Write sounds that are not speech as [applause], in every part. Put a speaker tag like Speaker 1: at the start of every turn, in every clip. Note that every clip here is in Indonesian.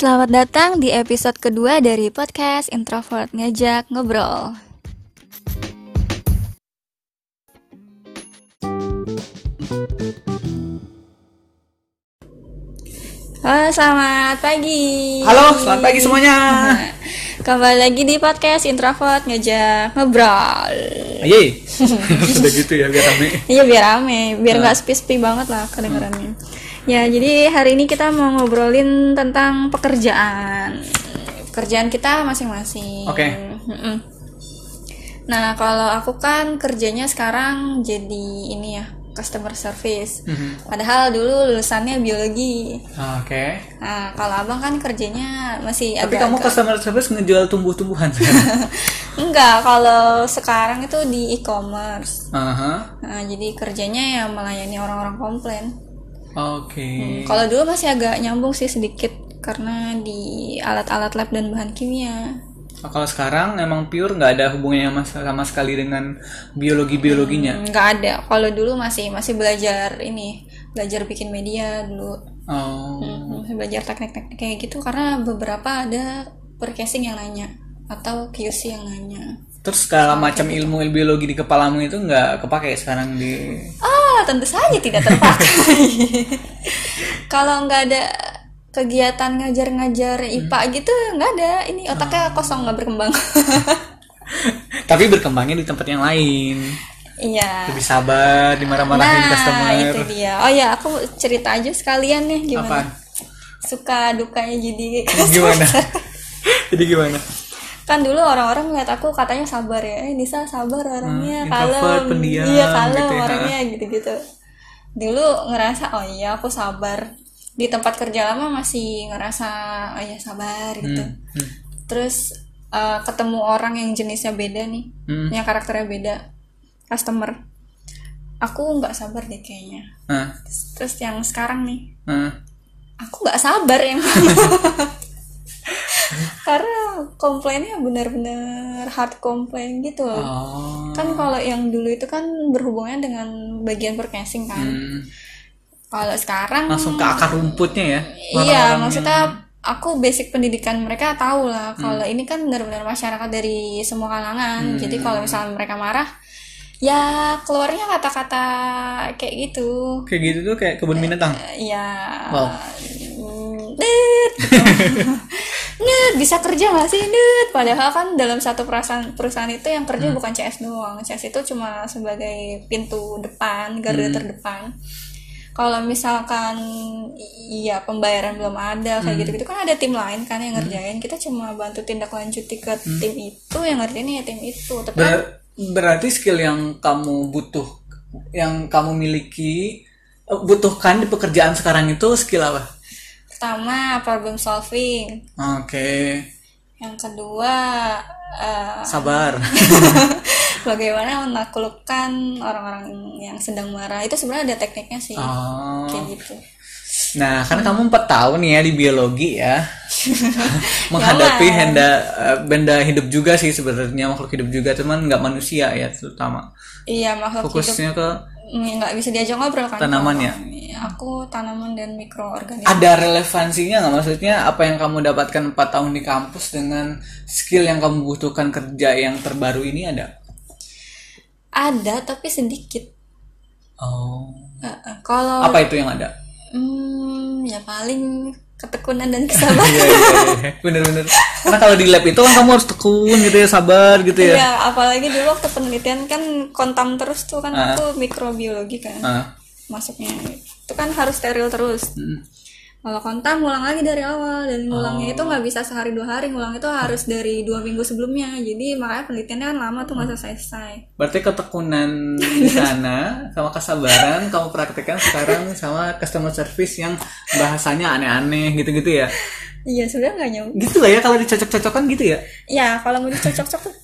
Speaker 1: Selamat datang di episode kedua dari podcast Introvert Ngajak Ngobrol. Halo, selamat pagi.
Speaker 2: Halo, selamat pagi semuanya. [laughs]
Speaker 1: Kembali lagi di podcast Introvert Ngajak Ngobrol.
Speaker 2: Yeay. [laughs] Udah gitu ya biar rame.
Speaker 1: Iya biar rame, biar nggak sepi-sepi banget lah kedengarannya. Ya jadi hari ini kita mau ngobrolin tentang pekerjaan, pekerjaan kita masing-masing.
Speaker 2: Oke.
Speaker 1: Mm-mm. Nah kalau aku kan kerjanya sekarang jadi ini ya customer service.
Speaker 2: Mhm.
Speaker 1: Padahal dulu lulusannya biologi.
Speaker 2: Oke.
Speaker 1: Nah kalau abang kan kerjanya masih
Speaker 2: Tapi
Speaker 1: agak
Speaker 2: kamu customer service ngejual tumbuh-tumbuhan [laughs]
Speaker 1: enggak kalau sekarang itu di e-commerce.
Speaker 2: Aha.
Speaker 1: Nah, jadi kerjanya ya melayani orang-orang komplain.
Speaker 2: Oke.
Speaker 1: Kalau dulu masih agak nyambung sih sedikit karena di alat-alat lab dan bahan kimia.
Speaker 2: Nah, kalau sekarang emang pure nggak ada hubungannya mas- sama sekali dengan biologi biologinya.
Speaker 1: Nggak ada. Kalau dulu masih masih belajar ini, belajar bikin media dulu.
Speaker 2: Oh.
Speaker 1: Hmm, masih belajar teknik-teknik kayak gitu karena beberapa ada percasing yang nanya atau QC yang nanya.
Speaker 2: Terus segala macam ilmu biologi di kepalamu itu nggak kepake sekarang di.
Speaker 1: Ah, tentu saja tidak terpakai. [laughs] Kalau nggak ada kegiatan ngajar-ngajar IPA gitu nggak ada. Ini otaknya kosong nggak berkembang. [laughs]
Speaker 2: Tapi berkembangnya di tempat yang lain.
Speaker 1: Iya.
Speaker 2: Lebih sabar, dimarah-marahin
Speaker 1: Nah,
Speaker 2: customer.
Speaker 1: itu dia. Oh ya, aku cerita aja sekalian nih gimana.
Speaker 2: Apaan?
Speaker 1: Suka dukanya [laughs] jadi
Speaker 2: Gimana? Jadi gimana?
Speaker 1: Kan dulu orang-orang ngeliat aku katanya sabar ya. Eh, Nisa sabar orangnya
Speaker 2: Hmm,
Speaker 1: kalem.
Speaker 2: pendiam,
Speaker 1: Iya, kalem
Speaker 2: gitu ya.
Speaker 1: orangnya gitu-gitu. Dulu ngerasa oh iya aku sabar. Di tempat kerja lama masih ngerasa oh iya sabar gitu.
Speaker 2: Hmm.
Speaker 1: Terus eh, ketemu orang yang jenisnya beda nih,
Speaker 2: Hmm.
Speaker 1: yang karakternya beda, customer. Aku nggak sabar deh kayaknya.
Speaker 2: Nah,
Speaker 1: Terus yang sekarang nih, aku nggak sabar emang. [laughs] Karena komplainnya benar-benar hard komplain gitu loh.
Speaker 2: Oh.
Speaker 1: Kan kalau yang dulu itu kan berhubungan dengan bagian percasing kan.
Speaker 2: Hmm.
Speaker 1: Kalau sekarang
Speaker 2: langsung ke akar rumputnya ya
Speaker 1: Iya, maksudnya aku basic pendidikan mereka tahu lah
Speaker 2: Hmm.
Speaker 1: kalau ini kan benar-benar masyarakat dari semua kalangan. Jadi
Speaker 2: Hmm.
Speaker 1: kalau misalnya mereka marah, ya keluarnya kata-kata kayak gitu.
Speaker 2: kayak gitu tuh kayak kebun binatang
Speaker 1: Eh, Ya,
Speaker 2: Wow.
Speaker 1: gitu. [laughs] Dit, bisa kerja gak sih, dit? Padahal kan dalam satu perusahaan perusahaan itu yang
Speaker 2: Hmm.
Speaker 1: kerja bukan CS doang. CS itu cuma sebagai pintu depan, garda
Speaker 2: Hmm.
Speaker 1: terdepan. Kalau misalkan iya pembayaran belum ada
Speaker 2: Hmm.
Speaker 1: kayak gitu-gitu kan ada tim lain kan yang ngerjain. Kita cuma bantu tindak lanjuti ke tim itu yang ngerjain ya tim itu. Tapi kan
Speaker 2: Ber- berarti skill yang kamu butuh yang kamu miliki eh, butuhkan di pekerjaan sekarang itu skill apa
Speaker 1: pertama problem solving,
Speaker 2: oke.
Speaker 1: Yang kedua eh,
Speaker 2: sabar. [laughs]
Speaker 1: bagaimana menaklukkan orang-orang yang sedang marah. Itu sebenarnya ada tekniknya sih.
Speaker 2: Oh.
Speaker 1: kayak gitu.
Speaker 2: Nah karena kamu empat tahun nih ya di biologi ya. [laughs] Menghadapi benda eh, benda hidup juga sih sebenarnya makhluk hidup juga cuman nggak manusia ya terutama.
Speaker 1: Iya makhluk hidup.
Speaker 2: Fokusnya ke
Speaker 1: nggak bisa diajak ngobrol kan
Speaker 2: Tanaman ya?
Speaker 1: Aku tanaman dan mikroorganisme.
Speaker 2: Ada relevansinya nggak? Maksudnya apa yang kamu dapatkan 4 tahun di kampus dengan skill yang kamu butuhkan kerja yang terbaru ini ada?
Speaker 1: Ada tapi sedikit.
Speaker 2: Oh.
Speaker 1: Eh, kalau
Speaker 2: apa itu yang ada?
Speaker 1: Hmm, ya paling ketekunan dan [laughs] kesabaran.
Speaker 2: Iya iya iya. Bener-bener karena kalau di lab itu kan kamu harus tekun gitu ya sabar gitu ya.
Speaker 1: Iya, apalagi dulu waktu penelitian kan kontam terus tuh kan
Speaker 2: Ah.
Speaker 1: aku mikrobiologi kan.
Speaker 2: Ah,
Speaker 1: masuknya. Itu kan harus steril terus.
Speaker 2: Mm.
Speaker 1: kalau kontam ngulang lagi dari awal. Dan ngulangnya
Speaker 2: Oh.
Speaker 1: itu nggak bisa sehari dua hari. Ngulang itu harus dari dua minggu sebelumnya. Jadi makanya penelitiannya kan lama tuh nggak selesai selesai
Speaker 2: berarti ketekunan di sana sama kesabaran kamu praktekkan sekarang sama customer service yang bahasanya aneh-aneh gitu-gitu ya?
Speaker 1: Iya sebenarnya nggak nyambung
Speaker 2: gitu lah ya kalau dicocok-cocokkan gitu ya?
Speaker 1: Ya kalau mau dicocok-cocok tuh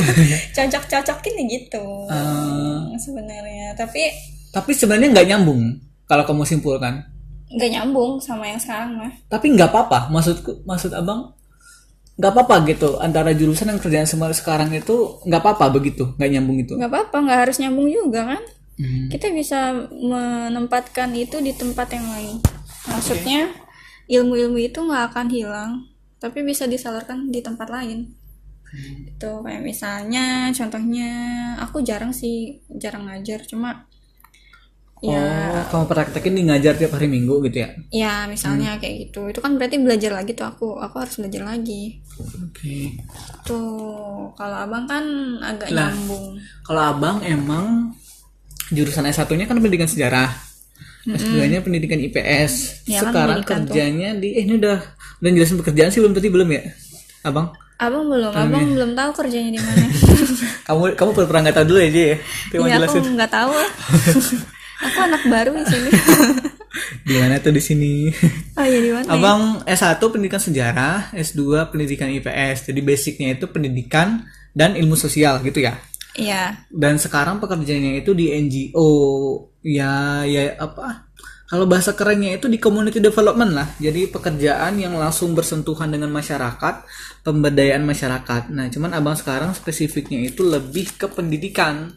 Speaker 1: [laughs] cocok-cocokin ya gitu.
Speaker 2: Ah.
Speaker 1: sebenarnya. Tapi
Speaker 2: tapi sebenarnya nggak nyambung kalau kamu simpulkan.
Speaker 1: Nggak nyambung sama yang sekarang mah
Speaker 2: tapi nggak apa-apa maksudku maksud abang nggak apa-apa gitu antara jurusan dan kerjaan semua sekarang itu nggak apa-apa begitu nggak nyambung itu.
Speaker 1: Nggak apa-apa nggak harus nyambung juga kan?
Speaker 2: Hmm.
Speaker 1: kita bisa menempatkan itu di tempat yang lain. Maksudnya ilmu-ilmu itu nggak akan hilang tapi bisa disalurkan di tempat lain. Itu kayak misalnya contohnya aku jarang sih jarang ngajar cuma ya
Speaker 2: Oh, kamu praktekin di ngajar tiap hari minggu gitu ya?
Speaker 1: ya misalnya kayak gitu itu kan berarti belajar lagi tuh aku aku harus belajar lagi
Speaker 2: Oke.
Speaker 1: tuh kalau abang kan agak
Speaker 2: Lah.
Speaker 1: nyambung
Speaker 2: Kalau abang emang jurusan S1-nya kan pendidikan sejarah. S2-nya pendidikan IPS.
Speaker 1: Ya kan,
Speaker 2: Sekarang
Speaker 1: tuh.
Speaker 2: kerjanya di eh ini udah udah jelasin pekerjaan sih belum tadi belum ya? Abang,
Speaker 1: abang belum abang belum tahu kerjanya di mana [laughs]
Speaker 2: kamu kamu pernah nggak tahu dulu aja ya?
Speaker 1: Iya aku nggak tahu. [laughs] aku anak baru di sini. [laughs]
Speaker 2: Di mana tuh di sini?
Speaker 1: oh iya di mana? ya?
Speaker 2: Abang S1 pendidikan sejarah, S2 pendidikan IPS. Jadi basicnya itu pendidikan dan ilmu sosial gitu ya.
Speaker 1: Iya.
Speaker 2: Dan sekarang pekerjaannya itu di NGO. Ya ya apa? Kalau bahasa kerennya itu di community development lah. Jadi pekerjaan yang langsung bersentuhan dengan masyarakat, pemberdayaan masyarakat. Nah, cuman Abang sekarang spesifiknya itu lebih ke pendidikan.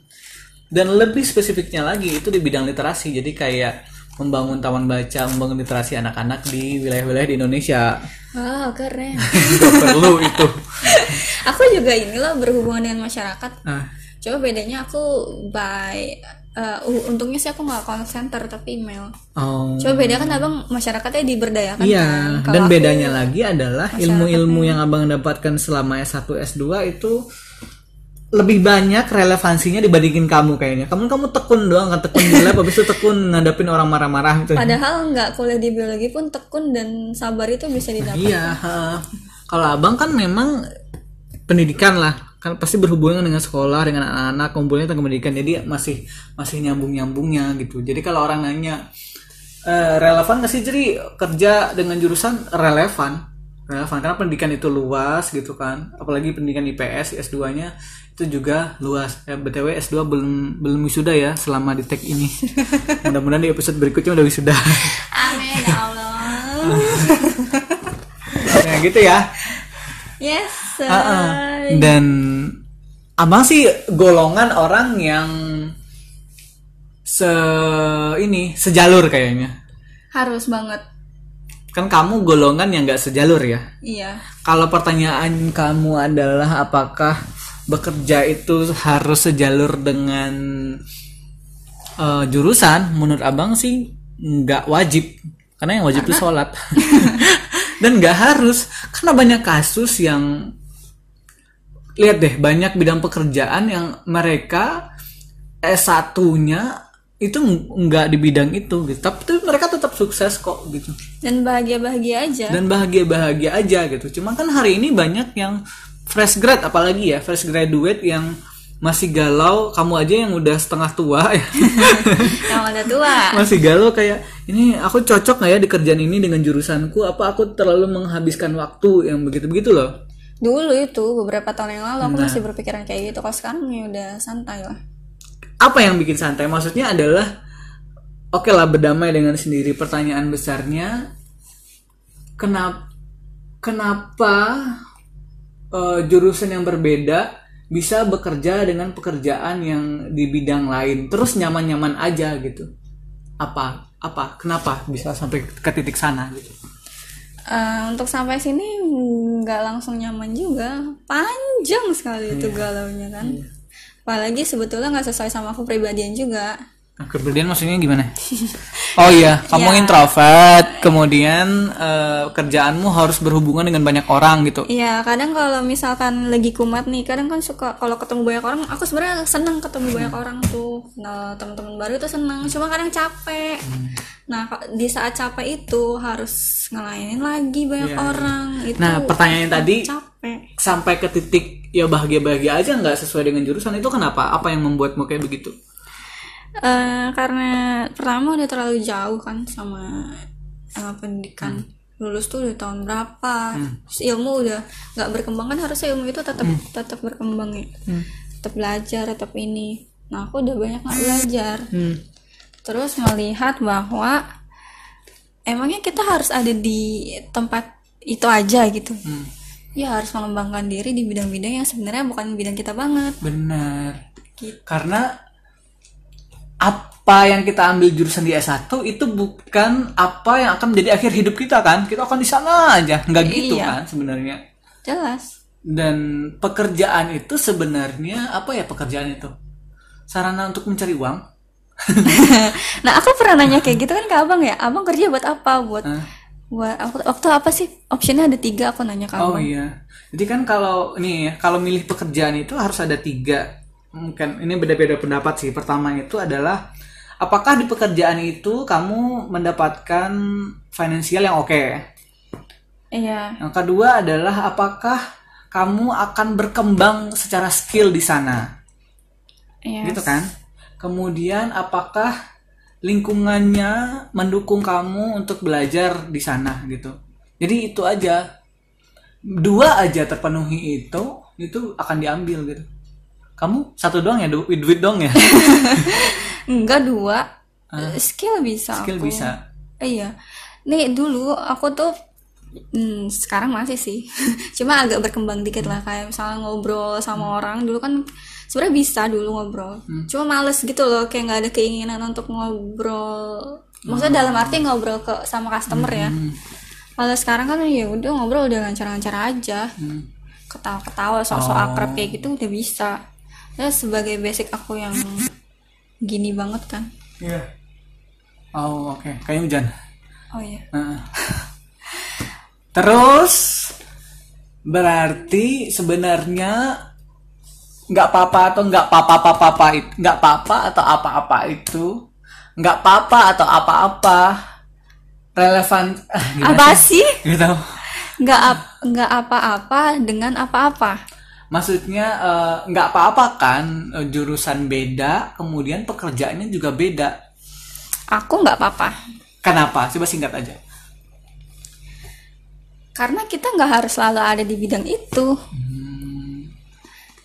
Speaker 2: Dan lebih spesifiknya lagi itu di bidang literasi. Jadi kayak membangun taman baca, membangun literasi anak-anak di wilayah-wilayah di Indonesia.
Speaker 1: Wow keren. [laughs]
Speaker 2: Perlu itu. [laughs]
Speaker 1: aku juga inilah berhubungan dengan masyarakat.
Speaker 2: Ah,
Speaker 1: Coba bedanya aku by eh, u- untungnya sih aku nggak call center tapi email.
Speaker 2: oh.
Speaker 1: Coba beda kan abang masyarakatnya diberdayakan
Speaker 2: Iya,
Speaker 1: kan.
Speaker 2: Dan bedanya lagi adalah ilmu-ilmu yang abang dapatkan selama S1 S2 itu lebih banyak relevansinya dibandingin kamu kayaknya. Kamu kamu tekun doang kan tekun di lab habis itu tekun ngadepin orang marah-marah gitu.
Speaker 1: Padahal nggak kuliah di biologi pun tekun dan sabar itu bisa didapat.
Speaker 2: Iya, kalau abang kan memang pendidikan lah, kan pasti berhubungan dengan sekolah, dengan anak-anak, kumpulnya tentang pendidikan, jadi masih masih nyambung-nyambungnya gitu. Jadi kalau orang nanya eh, relevan nggak sih jadi kerja dengan jurusan relevan, relevan karena pendidikan itu luas gitu kan, apalagi pendidikan IPS S2-nya itu juga luas. Eh, btw S2 belum belum wisuda ya selama di tag ini. [laughs] Mudah-mudahan di episode berikutnya udah wisuda.
Speaker 1: Amin ya Allah.
Speaker 2: nah [laughs] gitu ya.
Speaker 1: yes.
Speaker 2: Heeh.
Speaker 1: say.
Speaker 2: Dan abang sih golongan orang yang se ini sejalur kayaknya.
Speaker 1: Harus banget.
Speaker 2: Kan kamu golongan yang nggak sejalur ya.
Speaker 1: Iya.
Speaker 2: Kalau pertanyaan kamu adalah apakah bekerja itu harus sejalur dengan eh, jurusan, menurut abang sih nggak wajib. Karena yang wajib itu sholat. [laughs] Dan nggak harus, karena banyak kasus yang lihat deh banyak bidang pekerjaan yang mereka S1-nya itu nggak di bidang itu gitu. Tapi, tapi mereka tetap sukses kok gitu
Speaker 1: Dan bahagia-bahagia aja.
Speaker 2: dan bahagia-bahagia aja gitu. Cuma kan hari ini banyak yang fresh grad apalagi ya, fresh graduate yang masih galau, kamu aja yang udah setengah tua ya. [laughs]
Speaker 1: Yang udah tua.
Speaker 2: masih galau kayak ini aku cocok nggak ya di kerjaan ini dengan jurusanku apa aku terlalu menghabiskan waktu yang begitu-begitu loh.
Speaker 1: Dulu itu beberapa tahun yang lalu aku
Speaker 2: Nah.
Speaker 1: masih berpikiran kayak gitu. Kalau sekarang ya udah santai lah.
Speaker 2: Apa yang bikin santai? Maksudnya adalah oke lah berdamai dengan sendiri. Pertanyaan besarnya kenapa kenapa eh, jurusan yang berbeda bisa bekerja dengan pekerjaan yang di bidang lain terus nyaman-nyaman aja gitu. Apa apa kenapa bisa sampai ke titik sana gitu.
Speaker 1: Eh, untuk sampai sini nggak langsung nyaman juga. Panjang sekali itu galaunya kan. Apalagi sebetulnya nggak sesuai sama aku pribadian juga.
Speaker 2: Nah, kepribadian maksudnya gimana? [laughs] Oh iya, kamu
Speaker 1: Ya.
Speaker 2: introvert, kemudian eh, kerjaanmu harus berhubungan dengan banyak orang gitu.
Speaker 1: Iya, kadang kalau misalkan lagi kumat nih, kadang kan suka kalau ketemu banyak orang, aku sebenarnya seneng ketemu banyak orang tuh. Nah, teman-teman baru tuh seneng, cuma kadang capek. Nah, kok- di saat capek itu harus ngelayanin lagi banyak orang. Itu
Speaker 2: Nah, pertanyaan tadi
Speaker 1: capek.
Speaker 2: sampai ke titik ya bahagia-bahagia aja nggak sesuai dengan jurusan itu kenapa? Apa yang membuatmu kayak begitu?
Speaker 1: Eh, karena pertama udah terlalu jauh kan sama sama pendidikan. Lulus tuh udah tahun berapa? Terus ilmu udah nggak berkembang kan harusnya ilmu itu tetap tetap berkembang ya. Tetap belajar, tetap ini. Nah, aku udah banyak nggak belajar.
Speaker 2: Hmm.
Speaker 1: Terus melihat bahwa emangnya kita harus ada di tempat itu aja gitu.
Speaker 2: Hmm.
Speaker 1: Ya harus mengembangkan diri di bidang-bidang yang sebenarnya bukan bidang kita banget.
Speaker 2: Benar.
Speaker 1: Gitu.
Speaker 2: Karena apa yang kita ambil jurusan di S1 itu bukan apa yang akan menjadi akhir hidup kita kan? Kita akan di sana aja. Nggak gitu
Speaker 1: Iya.
Speaker 2: kan sebenarnya.
Speaker 1: Jelas.
Speaker 2: Dan pekerjaan itu sebenarnya apa ya pekerjaan itu? Sarana untuk mencari uang. [laughs]
Speaker 1: Nah aku pernah nanya kayak gitu kan ke abang ya. Abang kerja buat apa? Buat
Speaker 2: Hah?
Speaker 1: buat waktu, waktu apa sih? Optionnya ada tiga aku nanya ke
Speaker 2: oh
Speaker 1: abang.
Speaker 2: iya. Jadi kan kalau nih ya, kalau milih pekerjaan itu harus ada tiga mungkin ini beda-beda pendapat sih pertama itu adalah apakah di pekerjaan itu kamu mendapatkan finansial yang oke
Speaker 1: iya
Speaker 2: Yang kedua adalah apakah kamu akan berkembang secara skill di sana,
Speaker 1: iya
Speaker 2: gitu kan? Kemudian apakah lingkungannya mendukung kamu untuk belajar di sana gitu. Jadi itu aja. Dua aja terpenuhi itu, itu akan diambil gitu. Kamu satu doang ya, du- duit dong ya? [laughs]
Speaker 1: enggak dua. Skill bisa
Speaker 2: Skill
Speaker 1: aku.
Speaker 2: bisa.
Speaker 1: iya. Nih dulu aku tuh hmm, sekarang masih sih. [laughs] Cuma agak berkembang dikit lah kayak misalnya ngobrol sama orang. Dulu kan sebenarnya bisa dulu ngobrol. Cuma males gitu loh kayak nggak ada keinginan untuk ngobrol. Maksudnya dalam arti ngobrol ke sama customer ya. Kalau sekarang kan ya udah ngobrol udah lancar-lancar aja. Ketawa-ketawa sok-sok akrab kayak gitu udah bisa ya sebagai basic aku yang gini banget kan.
Speaker 2: Iya. Oh oke, kayaknya hujan.
Speaker 1: oh iya.
Speaker 2: Heeh. Terus berarti sebenarnya nggak apa-apa atau nggak apa-apa-apa itu nggak apa-apa atau apa-apa itu nggak apa-apa atau apa-apa relevan ah, gimana
Speaker 1: apa sih? nggak nggak apa-apa dengan apa-apa
Speaker 2: maksudnya eh, nggak apa-apa kan eh, jurusan beda kemudian pekerjaannya juga beda.
Speaker 1: Aku nggak apa-apa.
Speaker 2: Kenapa? Coba singkat aja.
Speaker 1: Karena kita nggak harus selalu ada di bidang itu.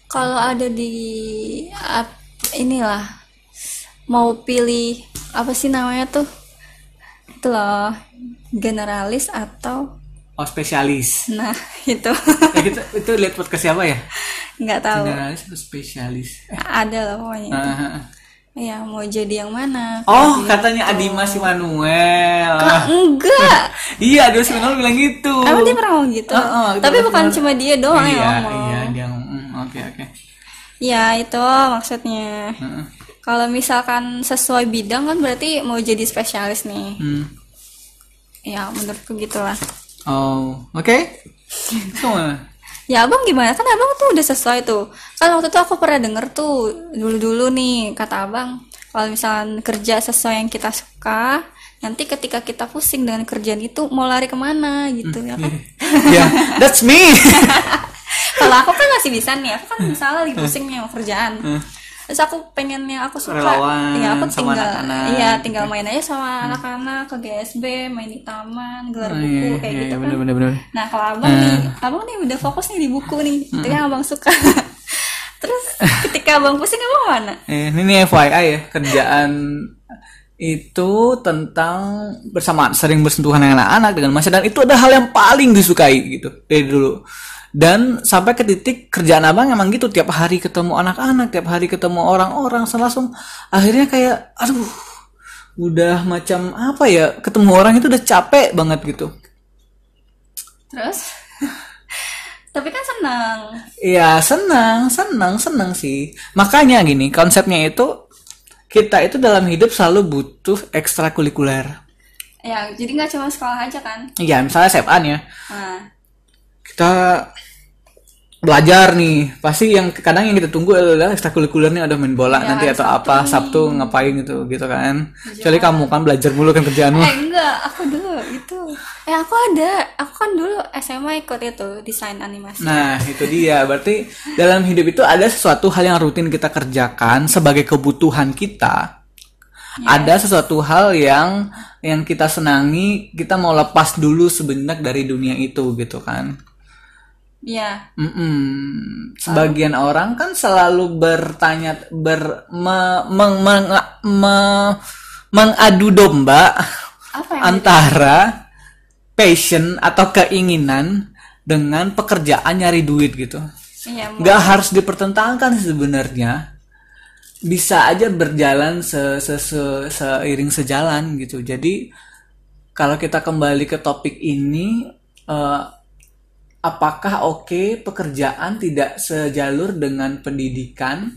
Speaker 1: Kalau ada di inilah mau pilih apa sih namanya tuh? Itu loh generalis atau
Speaker 2: oh spesialis
Speaker 1: nah [laughs] itu
Speaker 2: eh, kita itu lihat podcast siapa ya
Speaker 1: nggak tahu
Speaker 2: generalis atau spesialis
Speaker 1: ada loh pokoknya itu.
Speaker 2: Ah,
Speaker 1: ya mau jadi yang mana
Speaker 2: Oh, katanya
Speaker 1: gitu.
Speaker 2: Adimas Immanuel.
Speaker 1: Ah, enggak [laughs]
Speaker 2: iya, Adimas Immanuel bilang gitu.
Speaker 1: emang dia pernah ngomong gitu
Speaker 2: oh, itu
Speaker 1: tapi
Speaker 2: pernah.
Speaker 1: bukan cuma dia doang
Speaker 2: iya,
Speaker 1: yang ngomong
Speaker 2: iya, dia ngomong. Oke, oke.
Speaker 1: ya itu maksudnya
Speaker 2: Heeh.
Speaker 1: Kalau misalkan sesuai bidang kan berarti mau jadi spesialis nih.
Speaker 2: Hmm.
Speaker 1: Ya menurutku gitulah.
Speaker 2: Oh, oke. Semua.
Speaker 1: Ya abang gimana? Kan abang tuh udah sesuai tuh. Kan waktu itu aku pernah denger tuh dulu-dulu nih kata abang. Kalau misalkan kerja sesuai yang kita suka, nanti ketika kita pusing dengan kerjaan itu mau lari ke mana gitu ya kan? [laughs]
Speaker 2: Ya, that's me. [laughs]
Speaker 1: Kalau aku kan masih bisa nih, aku kan misalnya lagi pusing nih sama kerjaan. Terus aku pengen yang aku suka,
Speaker 2: Relawan
Speaker 1: ya aku
Speaker 2: sama
Speaker 1: tinggal, iya tinggal main aja sama anak-anak ke GSB, main di taman, gelar
Speaker 2: Oh,
Speaker 1: buku
Speaker 2: iya,
Speaker 1: kayak
Speaker 2: iya,
Speaker 1: gitu kan.
Speaker 2: bener, bener, bener.
Speaker 1: Nah kalau abang nih, abang nih udah fokus nih di buku nih, itu yang abang suka. [laughs] Terus ketika abang pusing abang mana?
Speaker 2: Eh, ini nih FYI ya, kerjaan itu tentang bersamaan sering bersentuhan dengan anak-anak dengan masa dan itu ada hal yang paling disukai gitu dari dulu dan sampai ke titik kerjaan abang emang gitu tiap hari ketemu anak-anak tiap hari ketemu orang-orang langsung akhirnya kayak aduh udah macam apa ya ketemu orang itu udah capek banget gitu
Speaker 1: Terus? [laughs] Tapi kan senang.
Speaker 2: Iya senang senang senang sih makanya gini konsepnya itu kita itu dalam hidup selalu butuh ekstrakurikuler
Speaker 1: Ya, jadi nggak cuma sekolah aja kan?
Speaker 2: Iya, misalnya SMA nih ya.
Speaker 1: Nah,
Speaker 2: Kita belajar nih. Pasti yang kadang yang kita tunggu adalah ekstrakurikulernya ada main bola
Speaker 1: Iya,
Speaker 2: nanti
Speaker 1: hari
Speaker 2: atau
Speaker 1: Sabtu
Speaker 2: apa,
Speaker 1: nih.
Speaker 2: Sabtu ngapain gitu gitu kan. Kecuali kamu kan belajar mulu kan kerjaanmu.
Speaker 1: eh enggak, aku dulu itu. Eh aku ada, aku kan dulu SMA ikut itu desain animasi.
Speaker 2: Nah, itu dia. Berarti dalam hidup itu ada sesuatu hal yang rutin kita kerjakan sebagai kebutuhan kita. Ada sesuatu hal yang yang kita senangi, kita mau lepas dulu sebentar dari dunia itu gitu kan.
Speaker 1: Iya,
Speaker 2: Mm-mm. Sebagian orang kan selalu bertanya ber me- meng- meng- me- mengadu domba
Speaker 1: apa yang
Speaker 2: antara passion atau keinginan dengan pekerjaan nyari duit gitu.
Speaker 1: Iya,
Speaker 2: Nggak harus dipertentangkan sebenarnya. bisa aja berjalan se, se, se, seiring sejalan gitu. Jadi kalau kita kembali ke topik ini, uh, apakah oke okay, pekerjaan tidak sejalur dengan pendidikan?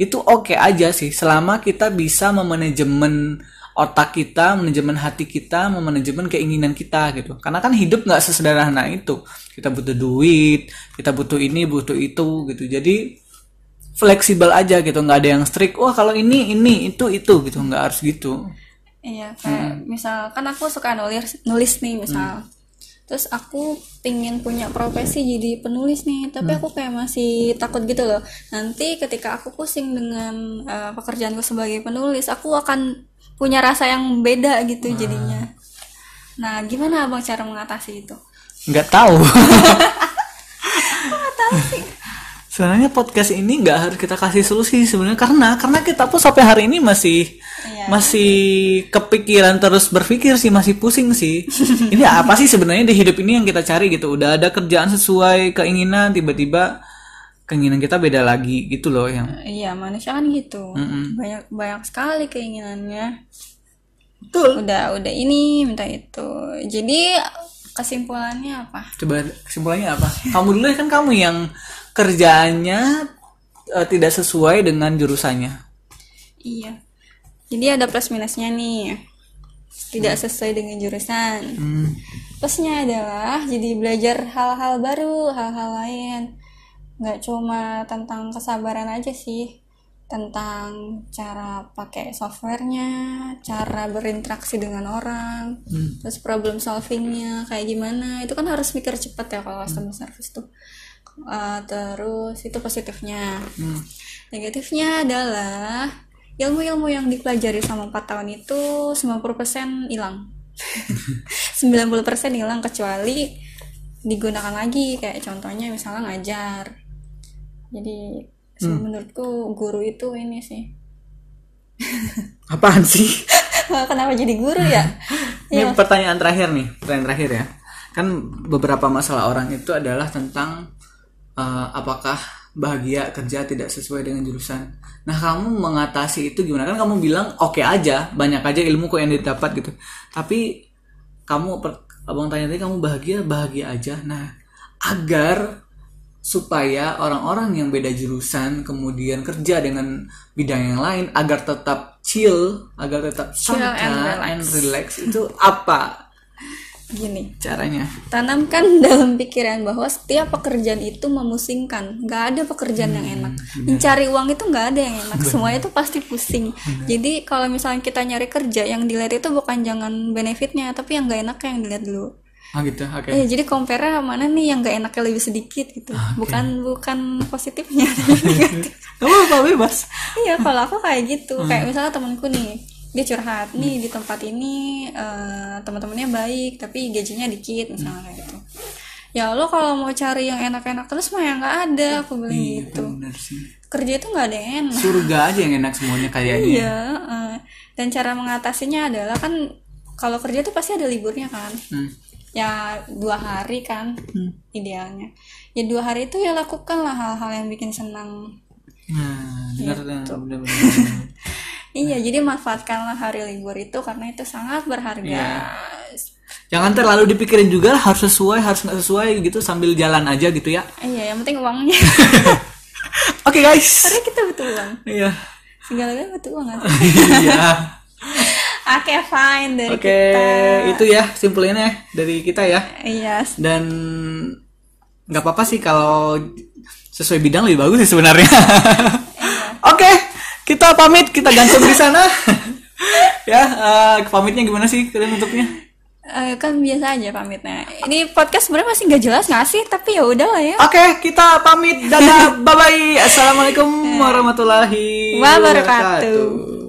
Speaker 2: Itu oke okay aja sih, selama kita bisa memanajemen otak kita, manajemen hati kita, memanajemen keinginan kita gitu. Karena kan hidup nggak sesederhana itu. Kita butuh duit, kita butuh ini, butuh itu gitu. Jadi fleksibel aja gitu nggak ada yang strict wah kalau ini ini itu itu gitu nggak harus gitu
Speaker 1: iya kayak hmm. misal kan aku suka nulis nulis nih misal hmm. Terus aku pingin punya profesi jadi penulis nih tapi hmm. aku kayak masih takut gitu loh nanti ketika aku pusing dengan uh, pekerjaanku sebagai penulis aku akan punya rasa yang beda gitu hmm. jadinya nah gimana abang cara mengatasi itu
Speaker 2: nggak tahu [laughs] mengatasi sebenarnya podcast ini nggak harus kita kasih solusi sebenarnya karena karena kita pun sampai hari ini masih iya. masih kepikiran terus berpikir sih masih pusing sih. [laughs] Ini apa sih sebenarnya di hidup ini yang kita cari gitu? Udah ada kerjaan sesuai keinginan tiba-tiba keinginan kita beda lagi gitu loh yang
Speaker 1: iya manusia kan gitu. Mm -mm. banyak banyak sekali keinginannya.
Speaker 2: Betul.
Speaker 1: Udah udah ini minta itu. Jadi kesimpulannya apa?
Speaker 2: Coba kesimpulannya apa? Kamu dulu kan kamu yang kerjaannya uh, tidak sesuai dengan jurusannya.
Speaker 1: Iya. Jadi ada plus minusnya nih. Tidak hmm. sesuai dengan jurusan. Hmm. Plusnya adalah jadi belajar hal-hal baru, hal-hal lain. Nggak cuma tentang kesabaran aja sih. Tentang cara pakai softwarenya, cara berinteraksi dengan orang, hmm. terus problem solvingnya kayak gimana. Itu kan harus mikir cepat ya kalau customer hmm. service tuh uh, terus itu positifnya. Hmm. negatifnya adalah ilmu-ilmu yang dipelajari selama 4 tahun itu 90% hilang. [laughs] 90% hilang kecuali digunakan lagi kayak contohnya misalnya ngajar. Jadi hmm. menurutku guru itu ini sih. [laughs]
Speaker 2: Apaan sih?
Speaker 1: Kenapa jadi guru ya? [laughs]
Speaker 2: Ini ya. pertanyaan terakhir nih pertanyaan terakhir ya. Kan beberapa masalah orang itu adalah tentang uh, apakah bahagia kerja tidak sesuai dengan jurusan. Nah kamu mengatasi itu gimana? Kan kamu bilang oke okay aja, banyak aja ilmu kok yang didapat gitu. Tapi kamu abang tanya tadi kamu bahagia bahagia aja. Nah agar supaya orang-orang yang beda jurusan kemudian kerja dengan bidang yang lain agar tetap chill, agar tetap santai and relax. and relax itu apa
Speaker 1: gini
Speaker 2: caranya
Speaker 1: tanamkan [laughs] dalam pikiran bahwa setiap pekerjaan itu memusingkan nggak ada pekerjaan hmm, yang enak bener. mencari uang itu nggak ada yang enak bener. semuanya itu pasti pusing bener. jadi kalau misalnya kita nyari kerja yang dilihat itu bukan jangan benefitnya tapi yang nggak enak yang dilihat dulu
Speaker 2: Ah gitu, oke. Okay.
Speaker 1: Eh, jadi compare mana nih yang gak enaknya lebih sedikit gitu. Okay. Bukan bukan positifnya. [laughs]
Speaker 2: Kamu apa bebas?
Speaker 1: iya, kalau aku kayak gitu. Hmm. Kayak misalnya temanku nih, dia curhat nih di tempat ini uh, teman-temannya baik tapi gajinya dikit misalnya kayak gitu. Ya lo kalau mau cari yang enak-enak terus mah yang nggak ada aku bilang iya, gitu. kerja itu nggak ada yang enak.
Speaker 2: Surga aja yang enak semuanya kayaknya
Speaker 1: iya uh, dan cara mengatasinya adalah kan kalau kerja tuh pasti ada liburnya kan. Hmm. ya dua hari kan hmm. idealnya. Ya dua hari itu ya lakukanlah hal-hal yang bikin senang.
Speaker 2: Nah benar gitu. benar, benar. [laughs]
Speaker 1: Iya, jadi manfaatkanlah hari libur itu karena itu sangat berharga. Iya.
Speaker 2: Jangan terlalu dipikirin juga harus sesuai, harus nggak sesuai gitu sambil jalan aja gitu ya.
Speaker 1: Iya, yang penting uangnya. [laughs]
Speaker 2: Oke okay, guys.
Speaker 1: Karena kita butuh uang.
Speaker 2: Iya.
Speaker 1: Segala-galanya butuh uang [laughs]
Speaker 2: Iya.
Speaker 1: Oke, okay, fine dari
Speaker 2: okay, kita. Oke, itu ya simpelnya dari kita ya.
Speaker 1: Iya. Yes.
Speaker 2: Dan nggak apa-apa sih kalau sesuai bidang lebih bagus sih sebenarnya. [laughs] Iya. Oke. Okay kita pamit kita gantung di sana [laughs] ya uh, pamitnya gimana sih kalian untuknya
Speaker 1: Uh, kan biasa aja pamitnya. Ini podcast sebenarnya masih nggak jelas nggak sih? Tapi ya udah lah ya.
Speaker 2: Oke, okay, kita pamit. Dadah, bye bye. Assalamualaikum warahmatullahi
Speaker 1: wabarakatuh.